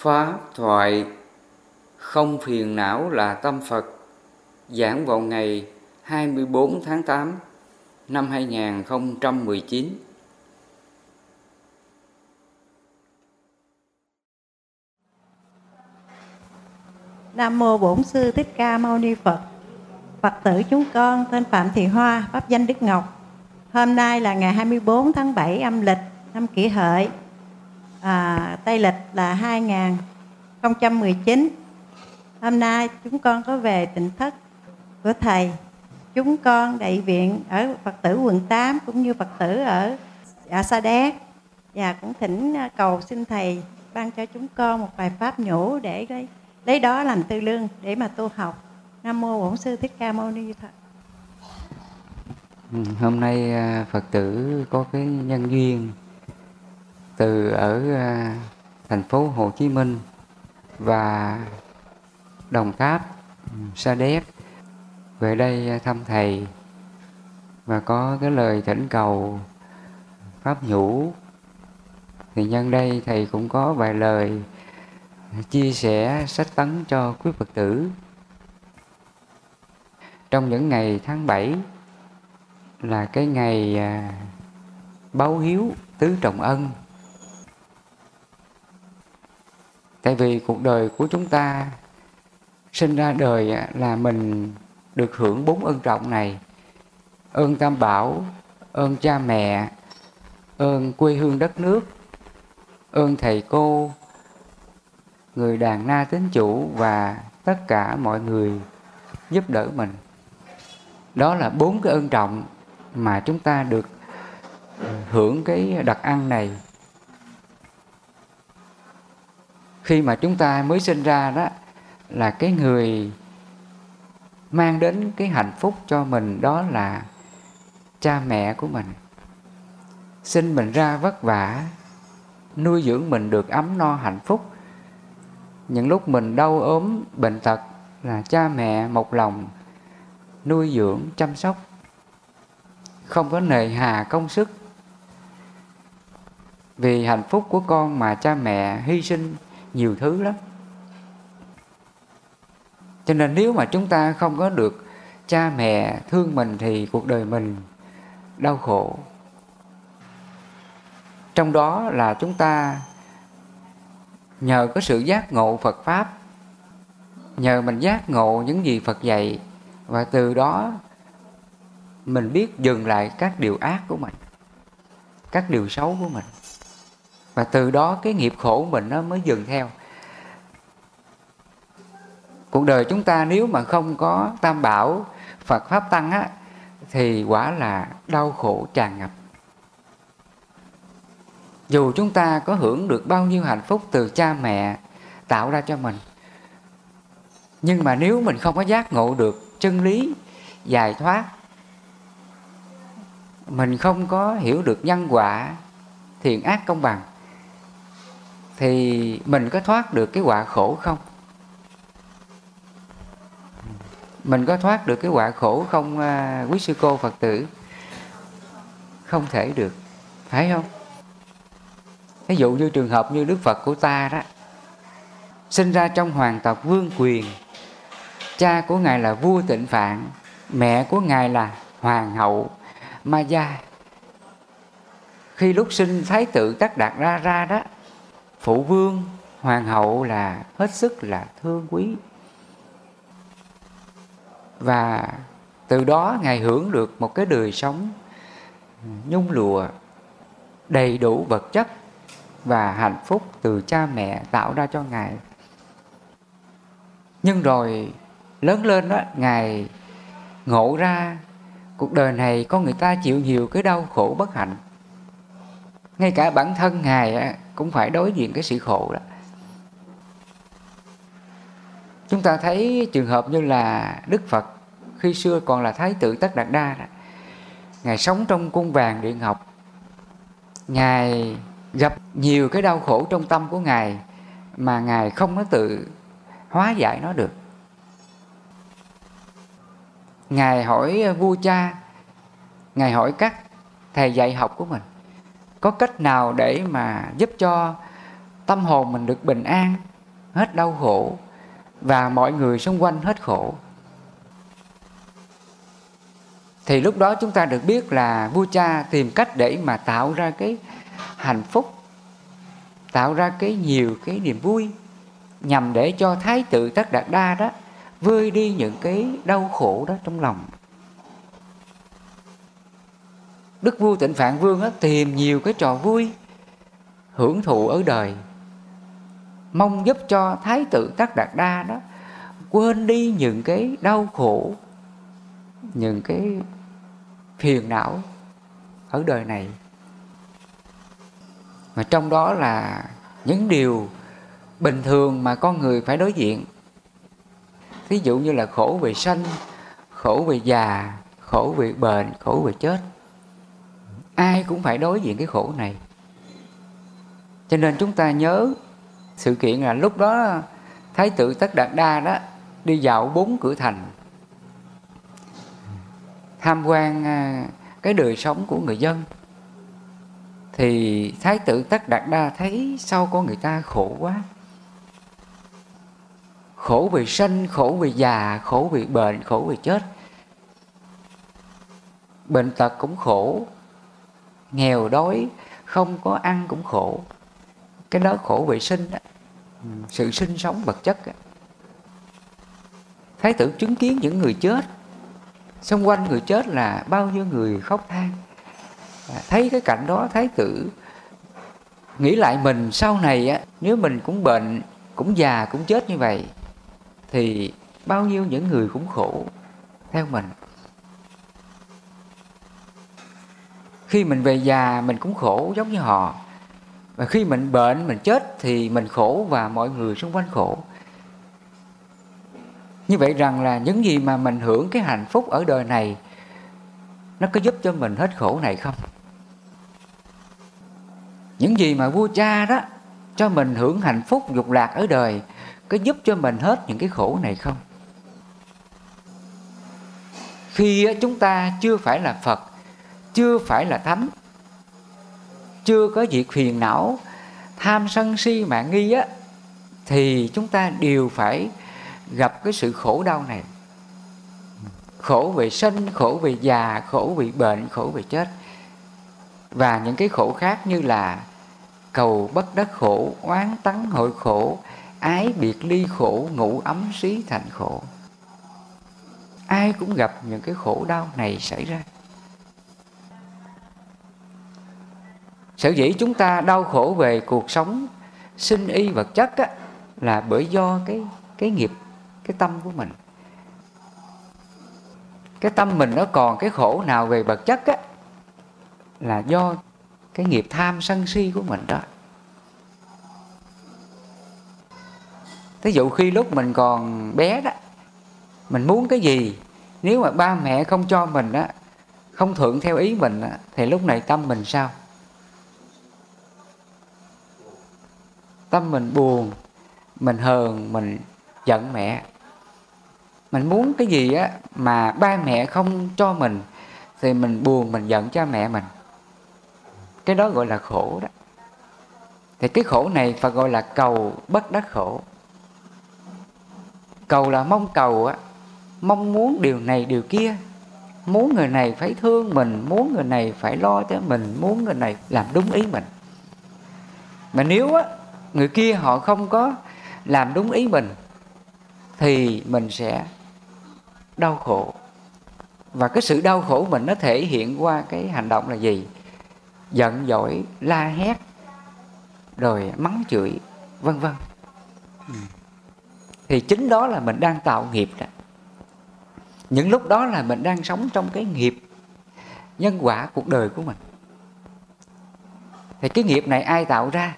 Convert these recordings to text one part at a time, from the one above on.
Pháp thoại Không phiền não là tâm Phật giảng vào ngày 24 tháng 8 năm 2019. Nam mô Bổn sư Thích Ca Mâu Ni Phật. Phật tử chúng con tên Phạm Thị Hoa, pháp danh Đức Ngọc. Hôm nay là ngày 24 tháng 7 âm lịch năm Kỷ Hợi. À, Tây lịch là 2019. Hôm nay chúng con có về tỉnh thất của thầy. Chúng con đại viện ở Phật tử quận 8 cũng như Phật tử ở à, Sa Đéc và cũng thỉnh à, cầu xin thầy ban cho chúng con một bài pháp nhũ để lấy lấy đó làm tư lương để mà tu học nam mô bổn sư thích ca mâu ni phật ừ, hôm nay à, phật tử có cái nhân duyên từ ở à, thành phố hồ chí minh và đồng tháp, sa đéc về đây à, thăm thầy và có cái lời thỉnh cầu pháp nhũ thì nhân đây thầy cũng có vài lời chia sẻ sách tấn cho quý Phật tử. Trong những ngày tháng 7 là cái ngày à, báo hiếu tứ trọng ân. Tại vì cuộc đời của chúng ta sinh ra đời là mình được hưởng bốn ơn trọng này. Ơn Tam Bảo, ơn cha mẹ, ơn quê hương đất nước, ơn thầy cô, người đàn na tín chủ và tất cả mọi người giúp đỡ mình đó là bốn cái ơn trọng mà chúng ta được hưởng cái đặc ăn này khi mà chúng ta mới sinh ra đó, là cái người mang đến cái hạnh phúc cho mình đó là cha mẹ của mình. Sinh mình ra vất vả, nuôi dưỡng mình được ấm no hạnh phúc. Những lúc mình đau ốm, bệnh tật là cha mẹ một lòng nuôi dưỡng, chăm sóc. Không có nề hà công sức. Vì hạnh phúc của con mà cha mẹ hy sinh nhiều thứ lắm. Cho nên nếu mà chúng ta không có được cha mẹ thương mình thì cuộc đời mình đau khổ. Trong đó là chúng ta nhờ có sự giác ngộ Phật Pháp, nhờ mình giác ngộ những gì Phật dạy, và từ đó mình biết dừng lại các điều ác của mình, các điều xấu của mình và từ đó cái nghiệp khổ của mình nó mới dừng theo. Cuộc đời chúng ta nếu mà không có tam bảo, Phật, Pháp, Tăng á, thì quả là đau khổ tràn ngập. Dù chúng ta có hưởng được bao nhiêu hạnh phúc từ cha mẹ tạo ra cho mình, nhưng mà nếu mình không có giác ngộ được chân lý giải thoát, mình không có hiểu được nhân quả, thiện ác công bằng thì mình có thoát được cái quả khổ không? Mình có thoát được cái quả khổ không à, quý sư cô phật tử? Không thể được phải không? Ví dụ như trường hợp như đức phật của ta đó sinh ra trong hoàng tộc vương quyền cha của ngài là vua tịnh phạn mẹ của ngài là hoàng hậu ma gia. Khi lúc sinh thái tử tất đạt ra ra đó phụ vương, hoàng hậu là hết sức là thương quý. Và từ đó ngài hưởng được một cái đời sống nhung lụa, đầy đủ vật chất và hạnh phúc từ cha mẹ tạo ra cho ngài. Nhưng rồi lớn lên đó ngài ngộ ra, cuộc đời này có người ta chịu nhiều cái đau khổ bất hạnh ngay cả bản thân ngài cũng phải đối diện cái sự khổ đó. Chúng ta thấy trường hợp như là đức phật khi xưa còn là thái tử tất đạt đa đó. Ngài sống trong cung vàng điện học ngài gặp nhiều cái đau khổ trong tâm của ngài mà ngài không có tự hóa giải nó được. Ngài hỏi vua cha, ngài hỏi các thầy dạy học của mình có cách nào để mà giúp cho tâm hồn mình được bình an, hết đau khổ và mọi người xung quanh hết khổ? Thì lúc đó chúng ta được biết là vua cha tìm cách để mà tạo ra cái hạnh phúc, tạo ra cái nhiều cái niềm vui nhằm để cho thái tử tất đạt đa đó vơi đi những cái đau khổ đó trong lòng đức vua tịnh phạn vương á, tìm nhiều cái trò vui hưởng thụ ở đời. Mong giúp cho thái tử tất đạt đa đó quên đi những cái đau khổ những cái phiền não ở đời này. Mà trong đó là những điều bình thường mà con người phải đối diện. Ví dụ như là khổ về sanh khổ về già khổ về bệnh khổ về chết ai cũng phải đối diện cái khổ này. Cho nên chúng ta nhớ sự kiện là lúc đó thái tử tất đạt đa đó đi dạo bốn cửa thành, tham quan à, cái đời sống của người dân. Thì thái tử tất đạt đa thấy sau con người ta khổ quá. Khổ vì sanh, khổ vì già, khổ vì bệnh, khổ vì chết. Bệnh tật cũng khổ nghèo đói, không có ăn cũng khổ cái đó khổ vệ sinh đó. sự sinh sống vật chất đó. thái tử chứng kiến những người chết xung quanh người chết là bao nhiêu người khóc than à, thấy cái cảnh đó, thái tử nghĩ lại mình sau này á, nếu mình cũng bệnh, cũng già, cũng chết như vậy, thì bao nhiêu những người cũng khổ theo mình khi mình về già, mình cũng khổ giống như họ. Và khi mình bệnh, mình chết thì mình khổ và mọi người xung quanh khổ. Như vậy rằng là những gì mà mình hưởng cái hạnh phúc ở đời này, nó có giúp cho mình hết khổ này không? Những gì mà vua cha đó cho mình hưởng hạnh phúc dục lạc ở đời, có giúp cho mình hết những cái khổ này không? Khi chúng ta chưa phải là phật chưa phải là thánh. Chưa có việc phiền não, tham sân si mạng nghi á, thì chúng ta đều phải gặp cái sự khổ đau này. Khổ về sinh khổ về già, khổ về bệnh, khổ về chết. Và những cái khổ khác như là cầu bất đắc khổ, oán tắng hội khổ, ái biệt ly khổ, ngủ ấm xí thành khổ. Ai cũng gặp những cái khổ đau này xảy ra. Sở dĩ chúng ta đau khổ về cuộc sống sinh y vật chất á, là bởi do cái cái nghiệp cái tâm của mình. Cái tâm mình nó còn cái khổ nào về vật chất á là do cái nghiệp tham sân si của mình đó. Thí dụ khi lúc mình còn bé đó Mình muốn cái gì Nếu mà ba mẹ không cho mình á Không thuận theo ý mình á Thì lúc này tâm mình sao? Tâm mình buồn, Mình hờn, Mình giận mẹ. Mình muốn cái gì á Mà ba mẹ không cho mình, Thì mình buồn, mình giận cha mẹ mình. Cái đó gọi là khổ đó. Thì cái khổ này phải gọi là cầu bất đắc khổ. Cầu là mong cầu á, mong muốn điều này, điều kia. Muốn người này phải thương mình, muốn người này phải lo cho mình, muốn người này làm đúng ý mình. Mà nếu á người kia họ không có làm đúng ý mình thì mình sẽ đau khổ. Và cái sự đau khổ mình nó thể hiện qua cái hành động là gì? Giận dỗi la hét rồi mắng chửi vân vân. Ừ. Thì chính đó là mình đang tạo nghiệp đó những lúc đó là mình đang sống trong cái nghiệp nhân quả cuộc đời của mình. Thì cái nghiệp này ai tạo ra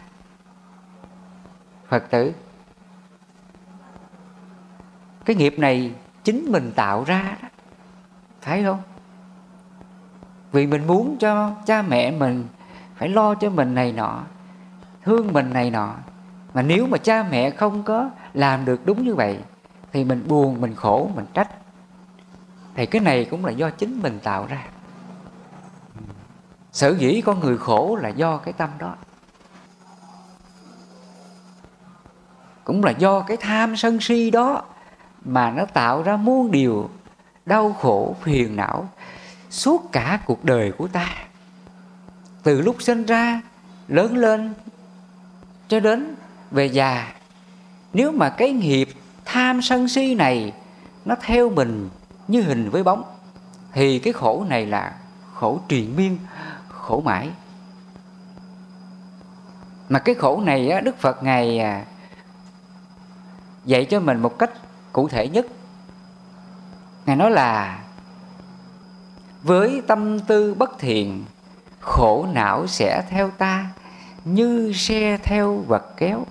phật tử. Cái nghiệp này chính mình tạo ra đó. Phải không? Vì mình muốn cho cha mẹ mình phải lo cho mình này nọ, thương mình này nọ. Mà nếu mà cha mẹ không có làm được đúng như vậy, thì mình buồn, mình khổ, mình trách. Thì cái này cũng là do chính mình tạo ra. Sở dĩ con người khổ là do cái tâm đó. Cũng là do cái tham sân si đó mà nó tạo ra muôn điều đau khổ phiền não suốt cả cuộc đời của ta. Từ lúc sinh ra lớn lên cho đến về già nếu mà cái nghiệp tham sân si này nó theo mình như hình với bóng thì cái khổ này là khổ triền miên khổ mãi. Mà cái khổ này á, đức phật ngài à, dạy cho mình một cách cụ thể nhất. Ngài nói là, với tâm tư bất thiện, khổ não sẽ theo ta như xe theo vật kéo.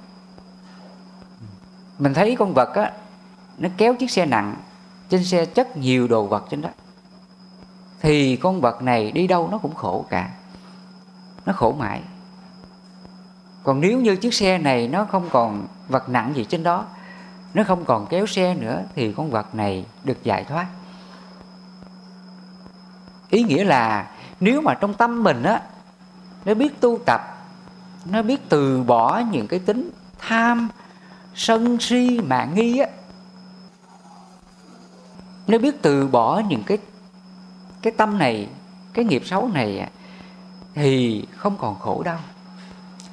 Mình thấy con vật á, nó kéo chiếc xe nặng trên xe chất nhiều đồ vật trên đó. Thì con vật này đi đâu nó cũng khổ cả, nó khổ mãi. Còn nếu như chiếc xe này nó không còn vật nặng gì trên đó nó không còn kéo xe nữa thì con vật này được giải thoát. Ý nghĩa là nếu mà trong tâm mình á, nó biết tu tập, nó biết từ bỏ những cái tính tham, sân si, mạng nghi á, nó biết từ bỏ những cái cái tâm này, cái nghiệp xấu này thì không còn khổ đau.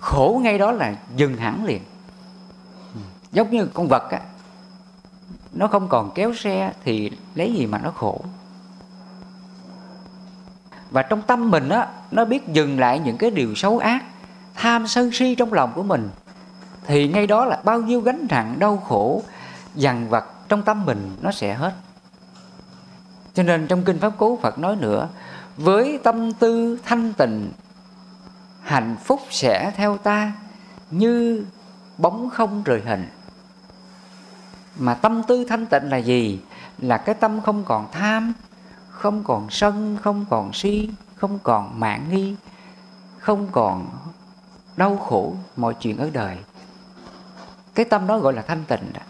Khổ ngay đó là dừng hẳn liền giống như con vật á, nó không còn kéo xe thì lấy gì mà nó khổ. Và trong tâm mình á, nó biết dừng lại những cái điều xấu ác, tham sân si trong lòng của mình. Thì ngay đó là bao nhiêu gánh nặng đau khổ, dằn vặt trong tâm mình nó sẽ hết. Cho nên trong kinh pháp cú phật nói nữa, với tâm tư thanh tịnh, hạnh phúc sẽ theo ta, như bóng không rời hình mà tâm tư thanh tịnh là gì? Là cái tâm không còn tham, không còn sân, không còn si, không còn mạng nghi, không còn đau khổ mọi chuyện ở đời. Cái tâm đó gọi là thanh tịnh đó.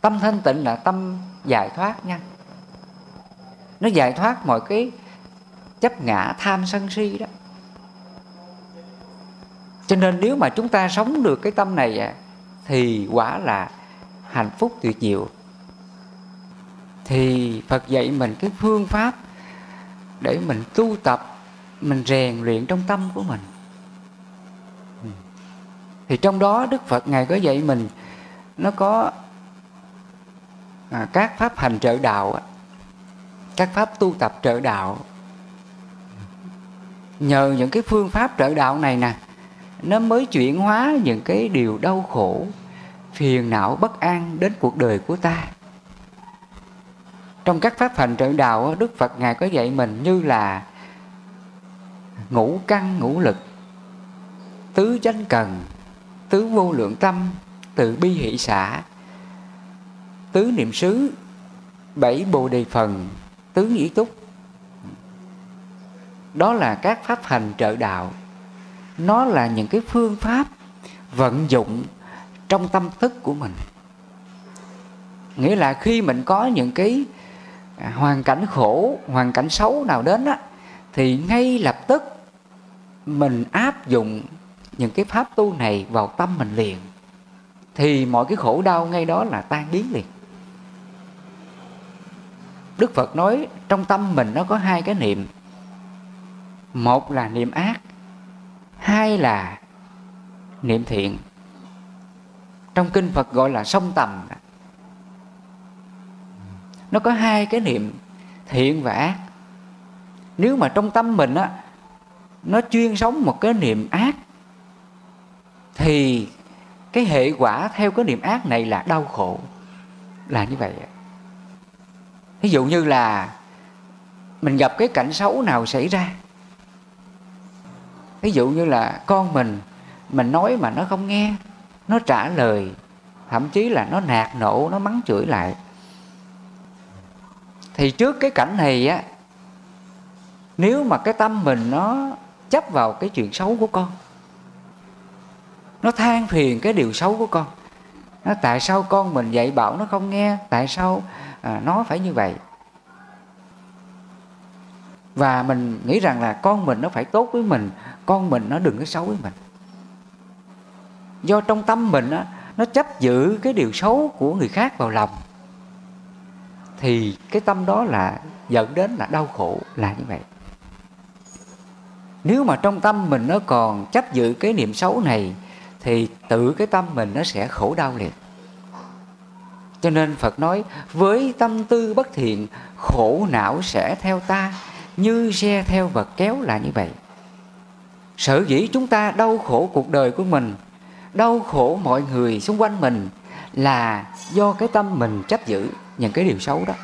tâm thanh tịnh là tâm giải thoát nha. Nó giải thoát mọi cái chấp ngã, tham, sân, si đó. Cho nên nếu mà chúng ta sống được cái tâm này thì quả là hạnh phúc tuyệt diệu thì Phật dạy mình cái phương pháp để mình tu tập mình rèn luyện trong tâm của mình. Ừ. Thì trong đó Đức Phật ngài có dạy mình nó có à, các pháp hành trợ đạo các pháp tu tập trợ đạo. Nhờ những cái phương pháp trợ đạo này nè nó mới chuyển hóa những cái điều đau khổ, phiền não, bất an đến cuộc đời của ta. Trong các pháp hành trợ đạo, đức phật ngài có dạy mình như là ngũ căn, ngũ lực. Tứ chánh cần, tứ vô lượng tâm, từ bi hỷ xã tứ niệm xứ, bảy bồ đề phần, tứ nhĩ túc. Đó là các pháp hành trợ đạo nó là những cái phương pháp vận dụng trong tâm thức của mình. Nghĩa là khi mình có những cái à, hoàn cảnh khổ, hoàn cảnh xấu nào đến á, thì ngay lập tức mình áp dụng những cái pháp tu này vào tâm mình liền. Thì mọi cái khổ đau ngay đó là tan biến liền. Đức phật nói trong tâm mình nó có hai cái niệm. Một là niệm ác hai là niệm thiện. Trong kinh phật gọi là song tầm. Nó có hai cái niệm, thiện và ác. Nếu mà trong tâm mình á, nó chuyên sống một cái niệm ác, thì cái hệ quả theo cái niệm ác này là đau khổ, là như vậy ví dụ như là mình gặp cái cảnh xấu nào xảy ra ví dụ như là con mình mình nói mà nó không nghe nó trả lời thậm chí là nó nạt nộ nó mắng chửi lại. Thì trước cái cảnh này á nếu mà cái tâm mình nó chấp vào cái chuyện xấu của con nó than phiền cái điều xấu của con nó tại sao con mình dạy bảo nó không nghe tại sao à, nó phải như vậy? Và mình nghĩ rằng là con mình nó phải tốt với mình con mình nó đừng có xấu với mình. Do trong tâm mình á, nó chấp giữ cái điều xấu của người khác vào lòng thì cái tâm đó là dẫn đến là đau khổ là như vậy. Nếu mà trong tâm mình nó còn chấp giữ cái niệm xấu này thì tự cái tâm mình nó sẽ khổ đau liền. Cho nên phật nói với tâm tư bất thiện khổ não sẽ theo ta như xe theo vật kéo là như vậy sở dĩ chúng ta đau khổ cuộc đời của mình, đau khổ mọi người xung quanh mình là do cái tâm mình chấp giữ những cái điều xấu đó.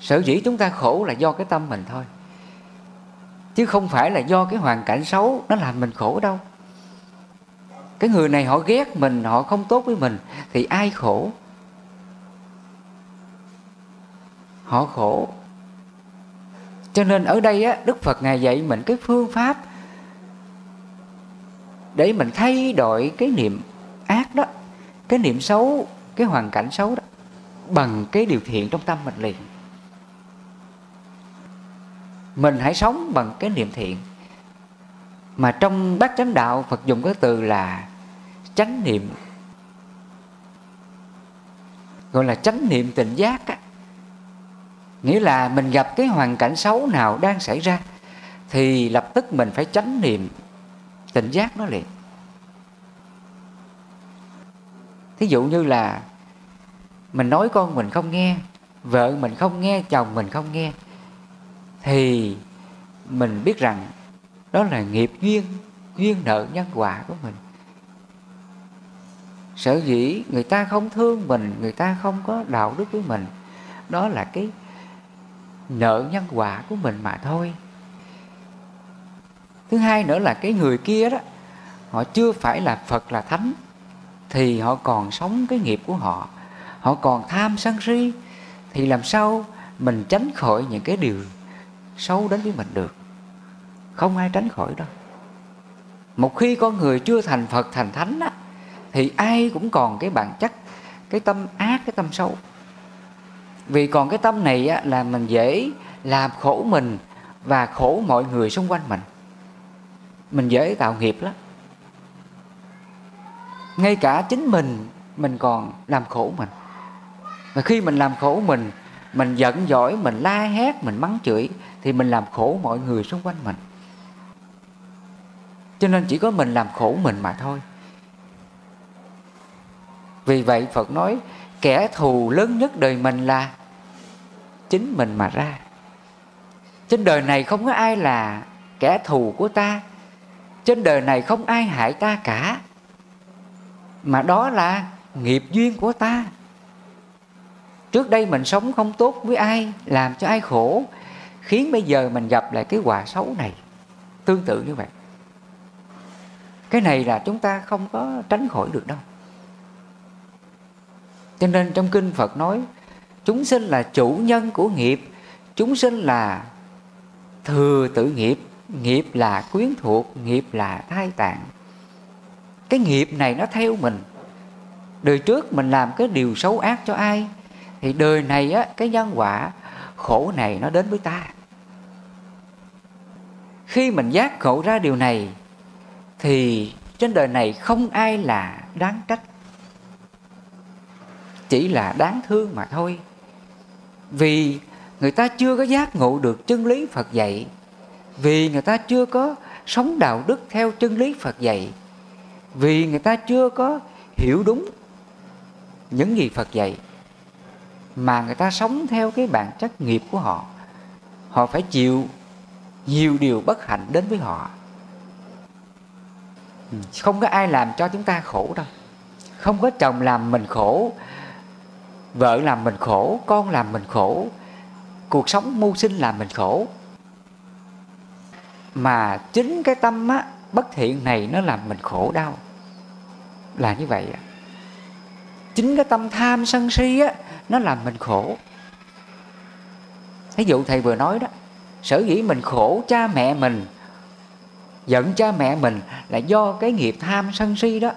Sở dĩ chúng ta khổ là do cái tâm mình thôi. Chứ không phải là do cái hoàn cảnh xấu nó làm mình khổ đâu. Cái người này họ ghét mình, họ không tốt với mình thì ai khổ? Họ khổ cho nên ở đây á, đức phật ngài dạy mình cái phương pháp để mình thay đổi cái niệm ác đó cái niệm xấu cái hoàn cảnh xấu đó bằng cái điều thiện trong tâm mình liền. Mình hãy sống bằng cái niệm thiện. Mà trong bát chánh đạo phật dùng cái từ là chánh niệm gọi là chánh niệm tỉnh giác á nghĩa là mình gặp cái hoàn cảnh xấu nào đang xảy ra, thì lập tức mình phải chánh niệm tỉnh giác nó liền. Thí dụ như là mình nói con mình không nghe, vợ mình không nghe, chồng mình không nghe, thì mình biết rằng đó là nghiệp duyên duyên nợ nhân quả của mình. Sở dĩ người ta không thương mình, người ta không có đạo đức với mình, đó là cái nợ nhân quả của mình mà thôi. Thứ hai nữa là cái người kia đó họ chưa phải là phật là thánh thì họ còn sống cái nghiệp của họ. Họ còn tham sân si thì làm sao mình tránh khỏi những cái điều xấu đến với mình được? Không ai tránh khỏi đâu. Một khi con người chưa thành phật thành thánh á, thì ai cũng còn cái bản chất cái tâm ác cái tâm xấu vì còn cái tâm này á, là mình dễ làm khổ mình và khổ mọi người xung quanh mình. Mình dễ tạo nghiệp lắm. Ngay cả chính mình mình còn làm khổ mình. Và khi mình làm khổ mình mình giận dỗi mình la hét mình mắng chửi thì mình làm khổ mọi người xung quanh mình. Cho nên chỉ có mình làm khổ mình mà thôi. Vì vậy phật nói kẻ thù lớn nhất đời mình là chính mình mà ra. Trên đời này không có ai là kẻ thù của ta. Trên đời này không ai hại ta cả. Mà đó là nghiệp duyên của ta. Trước đây mình sống không tốt với ai, làm cho ai khổ, khiến bây giờ mình gặp lại cái quả xấu này. Tương tự như vậy. Cái này là chúng ta không có tránh khỏi được đâu. Cho nên trong kinh phật nói chúng sinh là chủ nhân của nghiệp, chúng sinh là thừa tự nghiệp. Nghiệp là quyến thuộc, nghiệp là thai tạng. Cái nghiệp này nó theo mình. Đời trước mình làm cái điều xấu ác cho ai, thì đời này á, cái nhân quả khổ này nó đến với ta. Khi mình giác ngộ ra điều này, thì trên đời này không ai là đáng trách. Chỉ là đáng thương mà thôi vì người ta chưa có giác ngộ được chân lý phật dạy. Vì người ta chưa có sống đạo đức theo chân lý phật dạy. Vì người ta chưa có hiểu đúng những gì phật dạy. Mà người ta sống theo cái bản chất nghiệp của họ. Họ phải chịu nhiều điều bất hạnh đến với họ. Ừ, không có ai làm cho chúng ta khổ đâu. Không có chồng làm mình khổ vợ làm mình khổ con làm mình khổ. Cuộc sống mưu sinh làm mình khổ. Mà chính cái tâm á, bất thiện này nó làm mình khổ đau. Là như vậy à. chính cái tâm tham sân si á nó làm mình khổ. Ví dụ thầy vừa nói đó sở dĩ mình khổ cha mẹ mình giận cha mẹ mình là do cái nghiệp tham sân si đó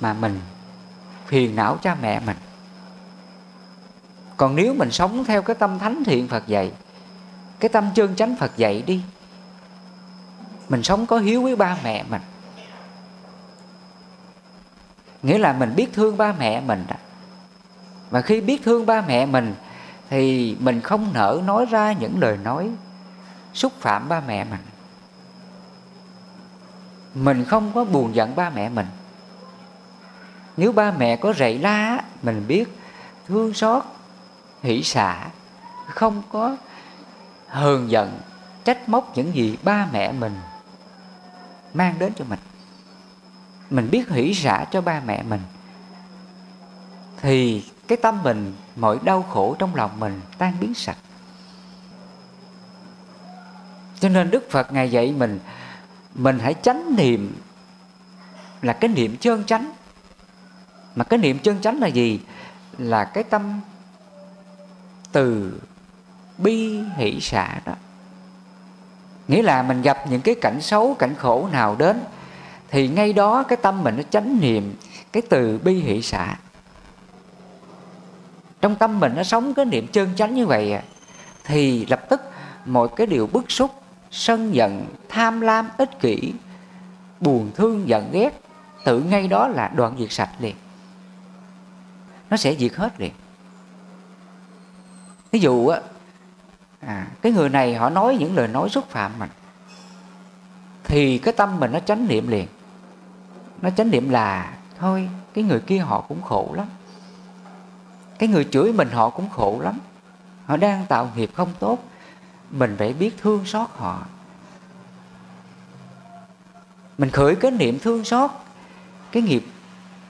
mà mình phiền não cha mẹ mình còn nếu mình sống theo cái tâm thánh thiện Phật dạy, cái tâm chân chánh Phật dạy đi, mình sống có hiếu với ba mẹ mình. Nghĩa là mình biết thương ba mẹ mình và khi biết thương ba mẹ mình, thì mình không nỡ nói ra những lời nói xúc phạm ba mẹ mình. Mình không có buồn giận ba mẹ mình. Nếu ba mẹ có rầy la mình biết thương xót hỷ xả, không có hờn giận, trách móc những gì ba mẹ mình mang đến cho mình. Mình biết hỷ xả cho ba mẹ mình, thì cái tâm mình, mọi đau khổ trong lòng mình tan biến sạch. Cho nên đức phật ngài dạy mình mình hãy tránh niệm là cái niệm chân chánh. Mà cái niệm chân chánh là gì? Là cái tâm từ bi hỷ xả đó. Nghĩa là mình gặp những cái cảnh xấu, cảnh khổ nào đến, thì ngay đó cái tâm mình nó chánh niệm cái từ bi hỷ xả. Trong tâm mình nó sống cái niệm chân chánh như vậy à, thì lập tức mọi cái điều bức xúc, sân giận, tham lam, ích kỷ, buồn thương, giận ghét, tự ngay đó là đoạn diệt sạch liền. Nó sẽ diệt hết liền ví dụ á à, cái người này họ nói những lời nói xúc phạm mình thì cái tâm mình nó chánh niệm liền. Nó chánh niệm là thôi cái người kia họ cũng khổ lắm. Cái người chửi mình họ cũng khổ lắm. Họ đang tạo nghiệp không tốt. Mình phải biết thương xót họ. Mình khởi cái niệm thương xót cái nghiệp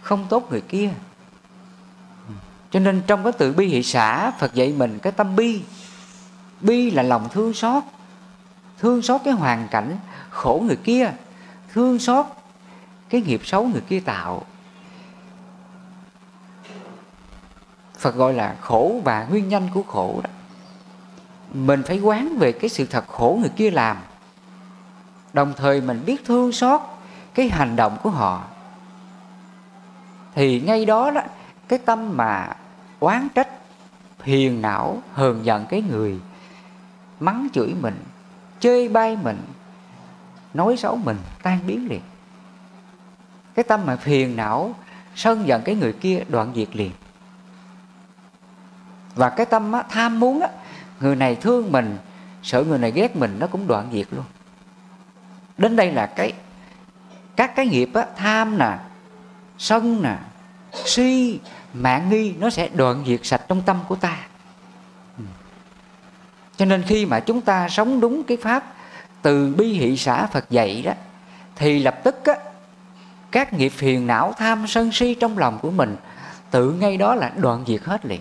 không tốt người kia cho nên trong cái tự bi hỷ xã, Phật dạy mình cái tâm bi. Bi là lòng thương xót. Thương xót cái hoàn cảnh khổ người kia. Thương xót cái nghiệp xấu người kia tạo. Phật gọi là khổ và nguyên nhân của khổ đó. Mình phải quán về cái sự thật khổ người kia làm. Đồng thời mình biết thương xót cái hành động của họ. Thì ngay đó đó, Cái tâm mà oán trách hiền não hờn giận cái người mắng chửi mình chê bai mình nói xấu mình tan biến liền. Cái tâm mà phiền não sân giận cái người kia đoạn diệt liền. Và cái tâm á, tham muốn á, người này thương mình sợ người này ghét mình nó cũng đoạn diệt luôn. Đến đây là cái các cái nghiệp á, tham nè sân nè si mạng nghi nó sẽ đoạn diệt sạch trong tâm của ta. Cho nên khi mà chúng ta sống đúng cái pháp từ bi hỷ xã Phật dạy đó thì lập tức á, các nghiệp phiền não tham sân si trong lòng của mình tự ngay đó là đoạn diệt hết liền.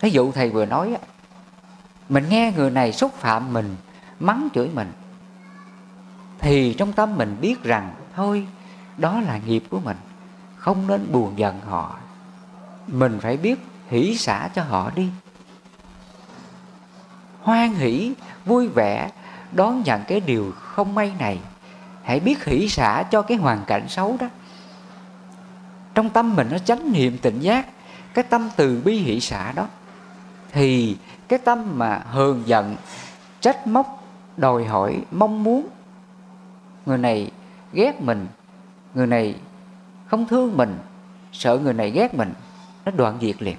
Ví dụ thầy vừa nói á, mình nghe người này xúc phạm mình mắng chửi mình thì trong tâm mình biết rằng thôi đó là nghiệp của mình không nên buồn giận họ. Mình phải biết hỷ xả cho họ đi. Hoan hỷ, vui vẻ, đón nhận cái điều không may này. Hãy biết hỷ xả cho cái hoàn cảnh xấu đó. Trong tâm mình nó chánh niệm tỉnh giác, cái tâm từ bi hỷ xả đó, thì cái tâm mà hờn giận, trách móc, đòi hỏi, mong muốn, người này ghét mình, người này không thương mình, sợ người này ghét mình, nó đoạn diệt liền.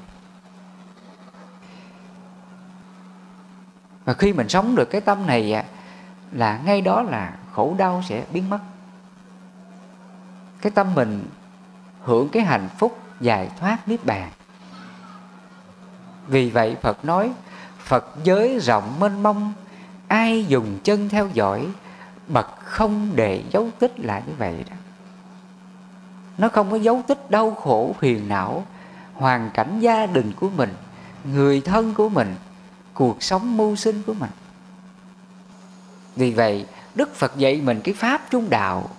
Và khi mình sống được cái tâm này là ngay đó là khổ đau sẽ biến mất. Cái tâm mình hưởng cái hạnh phúc giải thoát niết bàn. Vì vậy phật nói, phật giới rộng mênh mông, ai dùng chân theo dõi, bậc không để dấu tích là như vậy đó nó không có dấu tích đau khổ phiền não. Hoàn cảnh gia đình của mình, người thân của mình, cuộc sống mưu sinh của mình. Vì vậy, đức phật dạy mình cái pháp trung đạo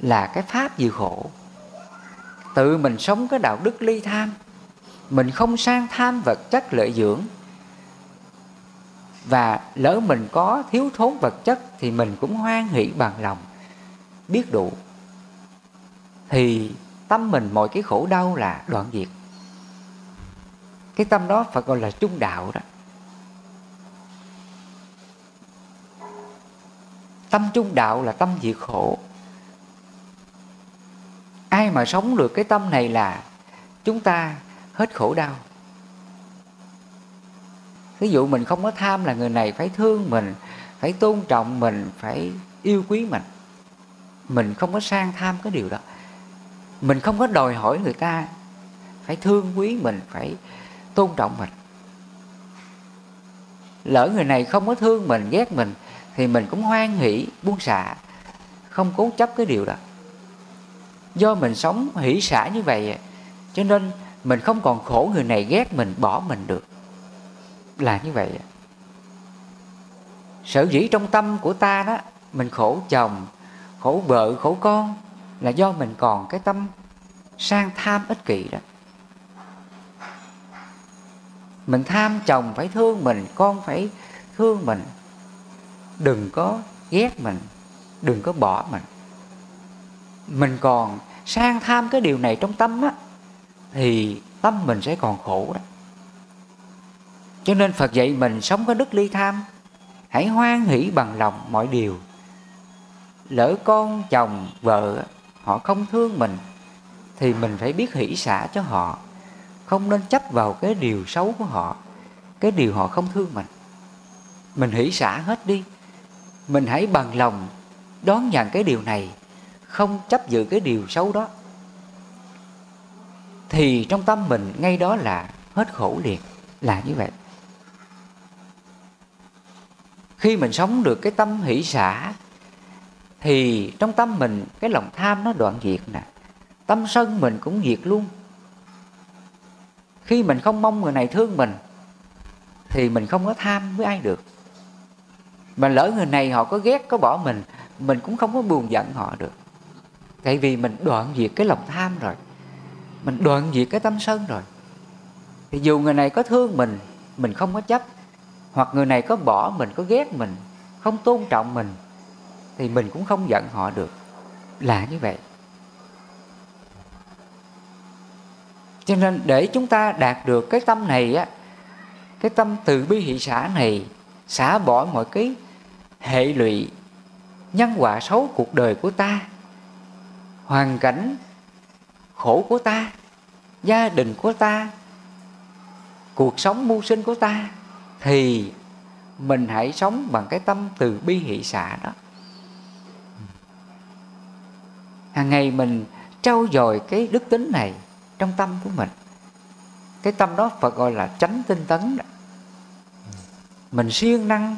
là cái pháp dự khổ. Tự mình sống cái đạo đức ly tham. Mình không sang tham vật chất lợi dưỡng. Và lỡ mình có thiếu thốn vật chất thì mình cũng hoan hỷ bằng lòng. Biết đủ thì tâm mình mọi cái khổ đau là đoạn diệt. Cái tâm đó phải gọi là trung đạo đó. Tâm trung đạo là tâm diệt khổ. Ai mà sống được cái tâm này là chúng ta hết khổ đau. Ví dụ mình không có tham là người này phải thương mình, phải tôn trọng mình, phải yêu quý mình. Mình không có sang tham cái điều đó mình không có đòi hỏi người ta. Phải thương quý mình, phải tôn trọng mình. Lỡ người này không có thương mình, ghét mình, thì mình cũng hoan hỷ, buông xả, không cố chấp cái điều đó. Do mình sống hỷ xả như vậy, cho nên mình không còn khổ người này ghét mình, bỏ mình được. Là như vậy. Sở dĩ trong tâm của ta đó, mình khổ chồng, khổ vợ, khổ con là do mình còn cái tâm sang tham ích kỷ đó. Mình tham chồng phải thương mình, con phải thương mình. Đừng có ghét mình, đừng có bỏ mình. Mình còn sang tham cái điều này trong tâm á, thì tâm mình sẽ còn khổ đó. Cho nên phật dạy mình sống có đức ly tham. Hãy hoan hỷ bằng lòng mọi điều. Lỡ con chồng, vợ họ không thương mình, thì mình phải biết hỷ xả cho họ. Không nên chấp vào cái điều xấu của họ, cái điều họ không thương mình. Mình hỷ xả hết đi. Mình hãy bằng lòng đón nhận cái điều này, không chấp giữ cái điều xấu đó. Thì trong tâm mình ngay đó là hết khổ liền, là như vậy. Khi mình sống được cái tâm hỷ xả thì trong tâm mình, cái lòng tham nó đoạn diệt nè. Tâm sân mình cũng diệt luôn. Khi mình không mong người này thương mình, thì mình không có tham với ai được. Mà lỡ người này họ có ghét, có bỏ mình mình cũng không có buồn giận họ được. Tại vì mình đoạn diệt cái lòng tham rồi. Mình đoạn diệt cái tâm sân rồi. Thì dù người này có thương mình mình không có chấp. Hoặc người này có bỏ mình, có ghét mình, không tôn trọng mình thì mình cũng không giận họ được. Là như vậy. Cho nên để chúng ta đạt được cái tâm này á, cái tâm từ bi hỷ xã này, xả bỏ mọi cái hệ lụy, nhân quả xấu cuộc đời của ta, hoàn cảnh khổ của ta, gia đình của ta, cuộc sống mưu sinh của ta, thì mình hãy sống bằng cái tâm từ bi hỷ xả đó. Hàng ngày mình trau dồi cái đức tính này trong tâm của mình. Cái tâm đó Phật gọi là chánh tinh tấn đó. mình siêng năng,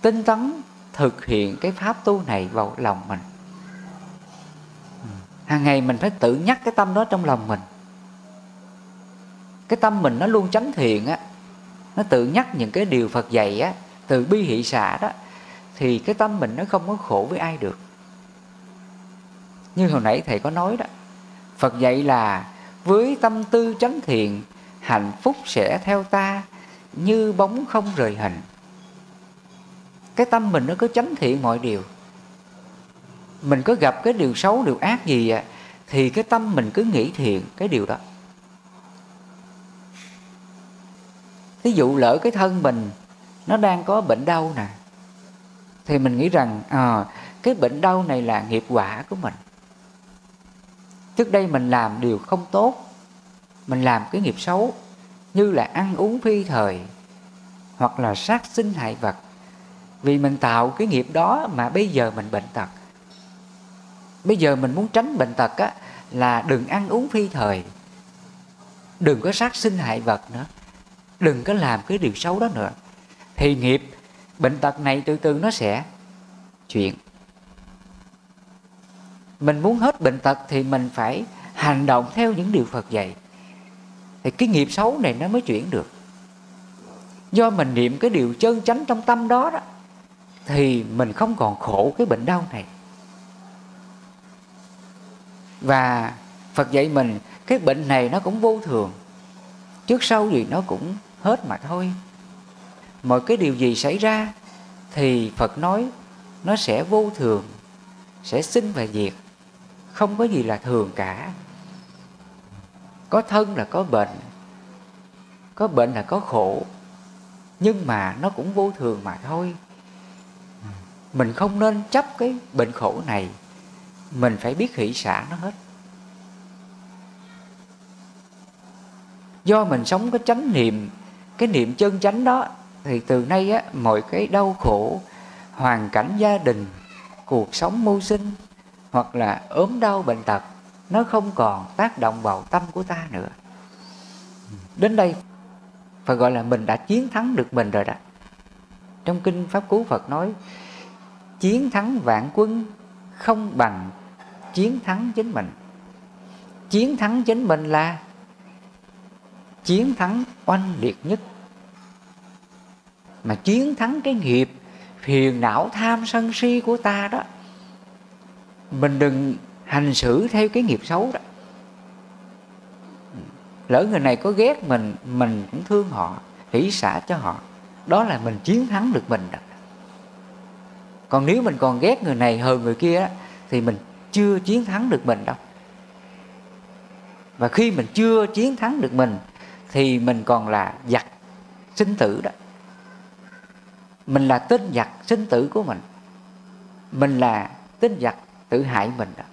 tinh tấn thực hiện cái pháp tu này vào lòng mình. Hàng ngày mình phải tự nhắc cái tâm đó trong lòng mình. Cái tâm mình nó luôn chánh thiện á, nó tự nhắc những cái điều Phật dạy á, từ bi hỷ xả đó, thì cái tâm mình nó không có khổ với ai được như hồi nãy thầy có nói đó Phật dạy là với tâm tư chánh thiện hạnh phúc sẽ theo ta như bóng không rời hình. Cái tâm mình nó cứ chánh thiện mọi điều. Mình có gặp cái điều xấu điều ác gì à, thì cái tâm mình cứ nghĩ thiện cái điều đó. Ví dụ lỡ cái thân mình nó đang có bệnh đau nè thì mình nghĩ rằng à, cái bệnh đau này là nghiệp quả của mình trước đây mình làm điều không tốt, mình làm cái nghiệp xấu, như là ăn uống phi thời, hoặc là sát sinh hại vật. Vì mình tạo cái nghiệp đó mà bây giờ mình bệnh tật. Bây giờ mình muốn tránh bệnh tật á, là đừng ăn uống phi thời. Đừng có sát sinh hại vật nữa. Đừng có làm cái điều xấu đó nữa. Thì nghiệp, bệnh tật này từ từ nó sẽ chuyển mình muốn hết bệnh tật thì mình phải hành động theo những điều Phật dạy. Thì cái nghiệp xấu này nó mới chuyển được. Do mình niệm cái điều chân chánh trong tâm đó đó, thì mình không còn khổ cái bệnh đau này. Và Phật dạy mình, cái bệnh này nó cũng vô thường. Trước sau gì nó cũng hết mà thôi. Mọi cái điều gì xảy ra thì Phật nói nó sẽ vô thường, sẽ sinh và diệt không có gì là thường cả. Có thân là có bệnh có bệnh là có khổ, nhưng mà nó cũng vô thường mà thôi. Mình không nên chấp cái bệnh khổ này, mình phải biết hỷ xả nó hết. Do mình sống cái chánh niệm, cái niệm chân chánh đó, thì từ nay á, mọi cái đau khổ, hoàn cảnh gia đình, cuộc sống mưu sinh hoặc là ốm đau bệnh tật, nó không còn tác động vào tâm của ta nữa. Đến đây phải gọi là mình đã chiến thắng được mình rồi đó. Trong kinh pháp cú, phật nói, chiến thắng vạn quân không bằng chiến thắng chính mình. Chiến thắng chính mình là chiến thắng oanh liệt nhất. Mà chiến thắng cái nghiệp phiền não tham sân si của ta đó mình đừng hành xử theo cái nghiệp xấu đó. Lỡ người này có ghét mình mình cũng thương họ, hỷ xả cho họ. Đó là mình chiến thắng được mình đó. Còn nếu mình còn ghét người này hơn người kia thì mình chưa chiến thắng được mình đâu. Và khi mình chưa chiến thắng được mình, thì mình còn là giặc sinh tử đó. Mình là tên giặc sinh tử của mình. Mình là tên giặc tự hại mình đó.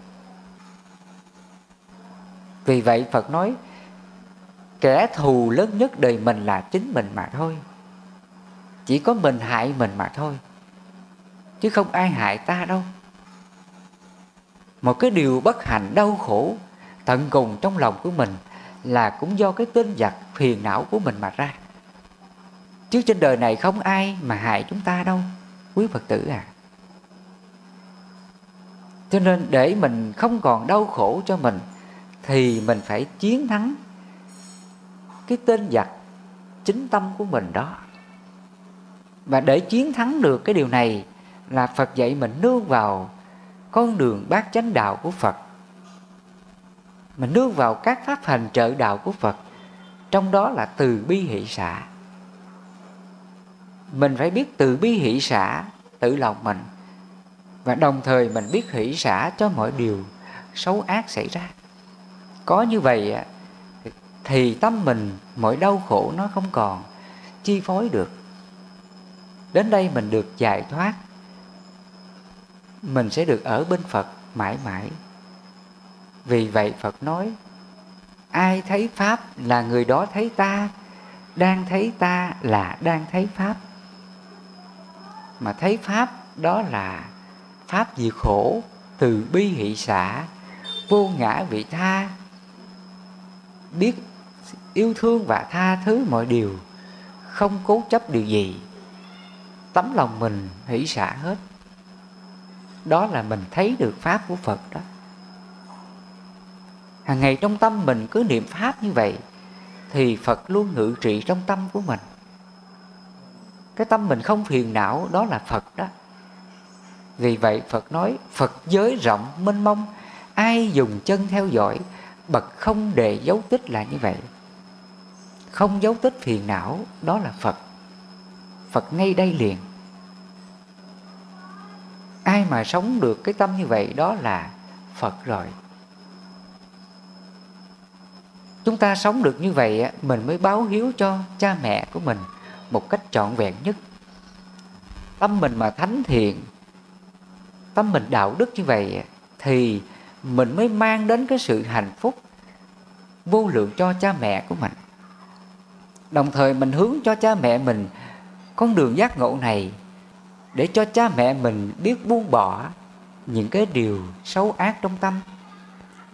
Vì vậy phật nói, kẻ thù lớn nhất đời mình là chính mình mà thôi. Chỉ có mình hại mình mà thôi, chứ không ai hại ta đâu. Một cái điều bất hạnh đau khổ, tận cùng trong lòng của mình là cũng do cái tên giặc phiền não của mình mà ra. Chứ trên đời này không ai mà hại chúng ta đâu, quý phật tử à cho nên để mình không còn đau khổ cho mình, thì mình phải chiến thắng cái tên giặc chính tâm của mình đó. Và để chiến thắng được cái điều này là Phật dạy mình nương vào con đường bát chánh đạo của Phật. Mình nương vào các pháp hành trợ đạo của Phật, trong đó là từ bi hỷ xả. Mình phải biết từ bi hỷ xả tự lòng mình và đồng thời mình biết hỷ xả cho mọi điều xấu ác xảy ra. Có như vậy thì tâm mình, mọi đau khổ nó không còn chi phối được. Đến đây mình được giải thoát, mình sẽ được ở bên phật mãi mãi. Vì vậy phật nói, ai thấy pháp là người đó thấy ta, đang thấy ta là đang thấy pháp. Mà thấy pháp đó là pháp diệt khổ, từ bi hỷ xả, vô ngã vị tha. Biết yêu thương và tha thứ mọi điều, không cố chấp điều gì, tấm lòng mình hỷ xả hết. Đó là mình thấy được pháp của phật đó. Hàng ngày trong tâm mình cứ niệm pháp như vậy, thì phật luôn ngự trị trong tâm của mình. Cái tâm mình không phiền não, đó là phật đó vì vậy phật nói, phật giới rộng mênh mông, ai dùng chân theo dõi, bậc không để dấu tích là như vậy. Không dấu tích phiền não, đó là phật. Phật ngay đây liền. Ai mà sống được cái tâm như vậy, đó là phật rồi. Chúng ta sống được như vậy mình mới báo hiếu cho cha mẹ của mình một cách trọn vẹn nhất. Tâm mình mà thánh thiện tâm mình đạo đức như vậy thì mình mới mang đến cái sự hạnh phúc vô lượng cho cha mẹ của mình. Đồng thời mình hướng cho cha mẹ mình con đường giác ngộ này để cho cha mẹ mình biết buông bỏ những cái điều xấu ác trong tâm,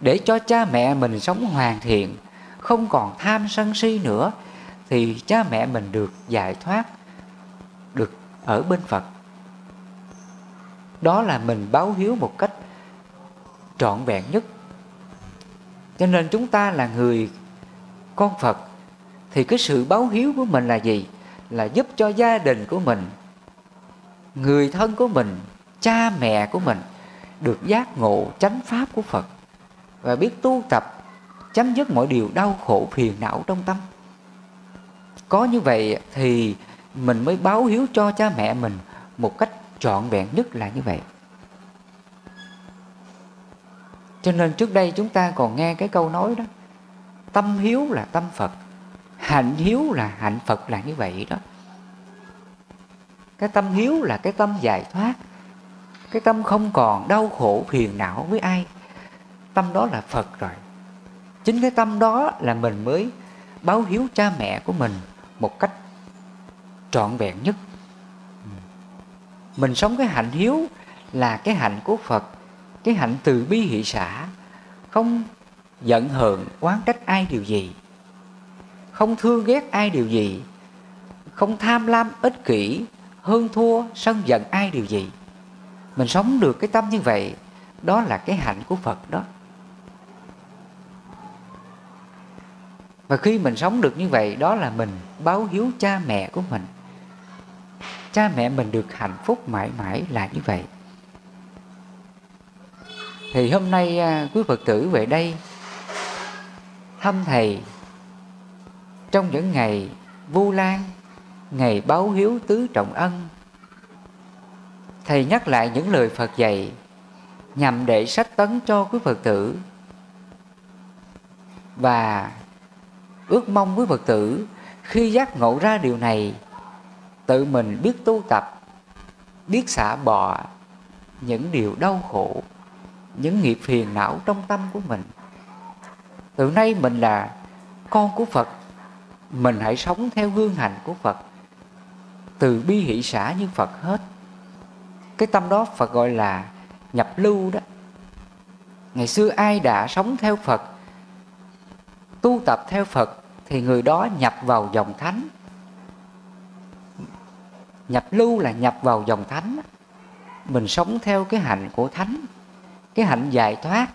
để cho cha mẹ mình sống hoàn thiện, không còn tham sân si nữa, thì cha mẹ mình được giải thoát, được ở bên phật đó là mình báo hiếu một cách trọn vẹn nhất. Cho nên chúng ta là người con phật, thì cái sự báo hiếu của mình là gì? Là giúp cho gia đình của mình, người thân của mình, cha mẹ của mình được giác ngộ chánh pháp của phật và biết tu tập, chấm dứt mọi điều đau khổ phiền não trong tâm. Có như vậy thì mình mới báo hiếu cho cha mẹ mình một cách trọn vẹn nhất là như vậy. Cho nên trước đây chúng ta còn nghe cái câu nói đó, tâm hiếu là tâm phật, hạnh hiếu là hạnh phật là như vậy đó. Cái tâm hiếu là cái tâm giải thoát, cái tâm không còn đau khổ phiền não với ai. Tâm đó là phật rồi. Chính cái tâm đó là mình mới báo hiếu cha mẹ của mình một cách trọn vẹn nhất mình sống cái hạnh hiếu là cái hạnh của phật, cái hạnh từ bi hỷ xã, không giận hờn, oán trách ai điều gì, không thương ghét ai điều gì, không tham lam ích kỷ, hơn thua, sân giận ai điều gì. Mình sống được cái tâm như vậy, đó là cái hạnh của phật đó. Và khi mình sống được như vậy, đó là mình báo hiếu cha mẹ của mình cha mẹ mình được hạnh phúc mãi mãi là như vậy. Thì hôm nay à, quý phật tử về đây thăm thầy. Trong những ngày vu lan, ngày báo hiếu tứ trọng ân, thầy nhắc lại những lời phật dạy nhằm để sách tấn cho quý phật tử. Và ước mong quý phật tử khi giác ngộ ra điều này tự mình biết tu tập, biết xả bỏ những điều đau khổ, những nghiệp phiền não trong tâm của mình. Từ nay mình là con của phật, mình hãy sống theo gương hành của phật, từ bi hỷ xã như phật hết. Cái tâm đó phật gọi là nhập lưu đó. Ngày xưa ai đã sống theo phật, tu tập theo phật thì người đó nhập vào dòng thánh nhập lưu là nhập vào dòng thánh. Mình sống theo cái hạnh của thánh. Cái hạnh giải thoát.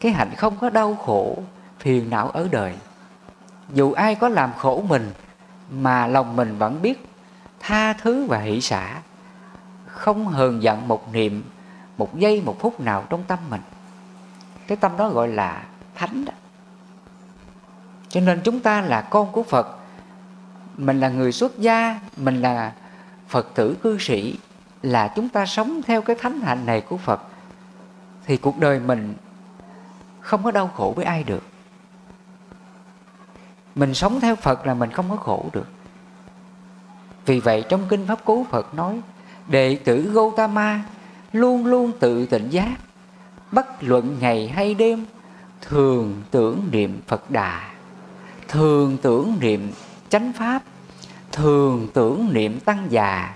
Cái hạnh không có đau khổ, phiền não ở đời. Dù ai có làm khổ mình, mà lòng mình vẫn biết tha thứ và hỷ xả, không hờn giận một niệm, một giây, một phút nào trong tâm mình. Cái tâm đó gọi là thánh đó. Cho nên chúng ta là con của phật. Mình là người xuất gia, mình là phật tử cư sĩ là chúng ta sống theo cái thánh hạnh này của phật, thì cuộc đời mình không có đau khổ với ai được. Mình sống theo phật là mình không có khổ được. Vì vậy trong kinh pháp cú phật nói, đệ tử Gautama luôn luôn tự tỉnh giác, bất luận ngày hay đêm, thường tưởng niệm phật đà, thường tưởng niệm chánh pháp thường tưởng niệm tăng già.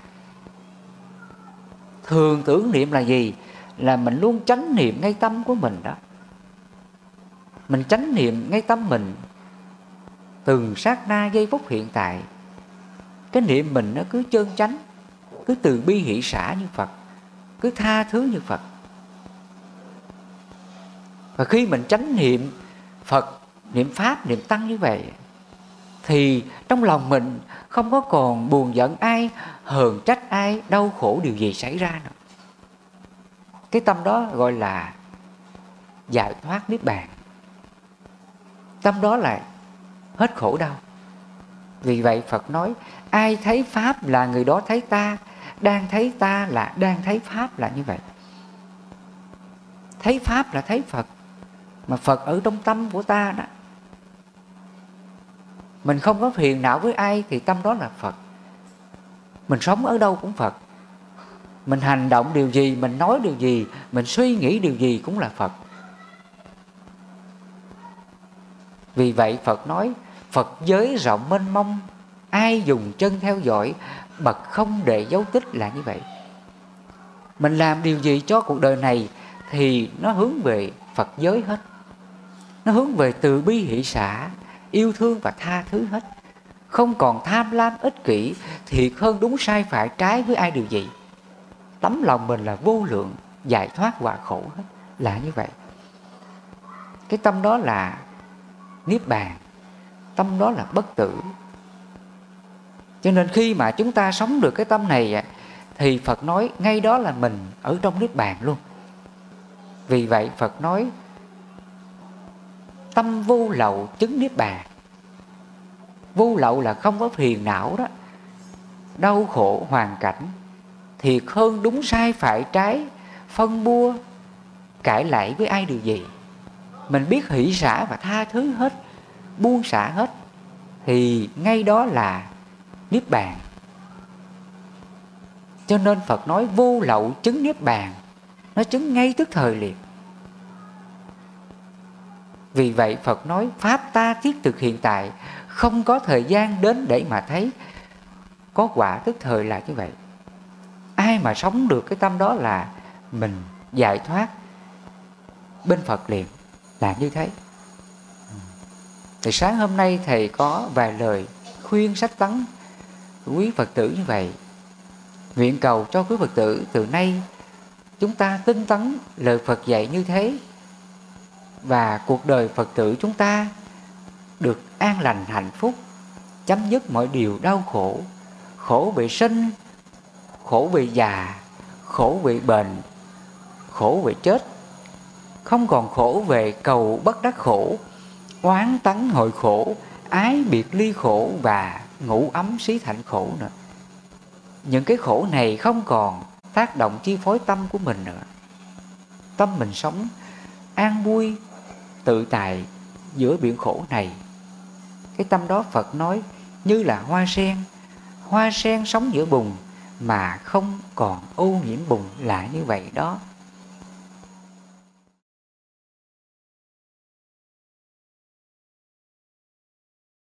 Thường tưởng niệm là gì? Là mình luôn tránh niệm ngay tâm của mình đó. Mình tránh niệm ngay tâm mình từng sát na giây phút hiện tại. Cái niệm mình nó cứ trơn tránh, cứ từ bi hỷ xã như phật, cứ tha thứ như phật. Và khi mình tránh niệm phật, niệm pháp, niệm tăng như vậy thì trong lòng mình không có còn buồn giận ai, hờn trách ai, đau khổ điều gì xảy ra nữa. Cái tâm đó gọi là giải thoát niết bàn. Tâm đó là hết khổ đau. Vì vậy phật nói, ai thấy pháp là người đó thấy ta, đang thấy ta là, đang thấy pháp là như vậy. Thấy pháp là thấy phật, mà phật ở trong tâm của ta đó mình không có phiền não với ai thì tâm đó là phật. Mình sống ở đâu cũng phật. Mình hành động điều gì, mình nói điều gì, mình suy nghĩ điều gì cũng là phật. Vì vậy phật nói, phật giới rộng mênh mông, ai dùng chân theo dõi, bậc không để dấu tích là như vậy. Mình làm điều gì cho cuộc đời này thì nó hướng về phật giới hết. Nó hướng về từ bi hỷ xã yêu thương và tha thứ hết. Không còn tham lam ích kỷ, thiệt hơn đúng sai phải trái với ai điều gì. Tấm lòng mình là vô lượng, giải thoát quả khổ hết, là như vậy. Cái tâm đó là niết bàn, tâm đó là bất tử. Cho nên khi mà chúng ta sống được cái tâm này thì phật nói ngay đó là mình ở trong niết bàn luôn. Vì vậy phật nói tâm vô lậu chứng niết bàn. Vô lậu là không có phiền não đó. Đau khổ hoàn cảnh thiệt hơn đúng sai phải trái, phân bua, cãi lại với ai điều gì. Mình biết hỷ xả và tha thứ hết, buông xả hết, thì ngay đó là niết bàn. Cho nên Phật nói vô lậu chứng niết bàn, nó chứng ngay tức thời liền vì vậy Phật nói, Pháp ta thiết thực hiện tại, Không có thời gian đến để mà thấy. Có quả tức thời là như vậy. Ai mà sống được cái tâm đó là Mình giải thoát. Bên Phật liền Là như thế. Thì sáng hôm nay Thầy có vài lời khuyên sách tấn Quý Phật tử như vậy. Nguyện cầu cho quý Phật tử từ nay Chúng ta tinh tấn lời Phật dạy như thế và cuộc đời Phật tử chúng ta được an lành hạnh phúc, chấm dứt mọi điều đau khổ, khổ vì sinh, khổ vì già, khổ vì bệnh, khổ vì chết, không còn khổ về cầu bất đắc khổ, oán tấn hội khổ, ái biệt ly khổ và ngủ ấm xí thạnh khổ nữa. Những cái khổ này không còn tác động chi phối tâm của mình nữa. Tâm mình sống an vui, tự tại giữa biển khổ này. Cái tâm đó phật nói như là hoa sen. Hoa sen sống giữa bùn mà không còn ô nhiễm bùn là như vậy đó.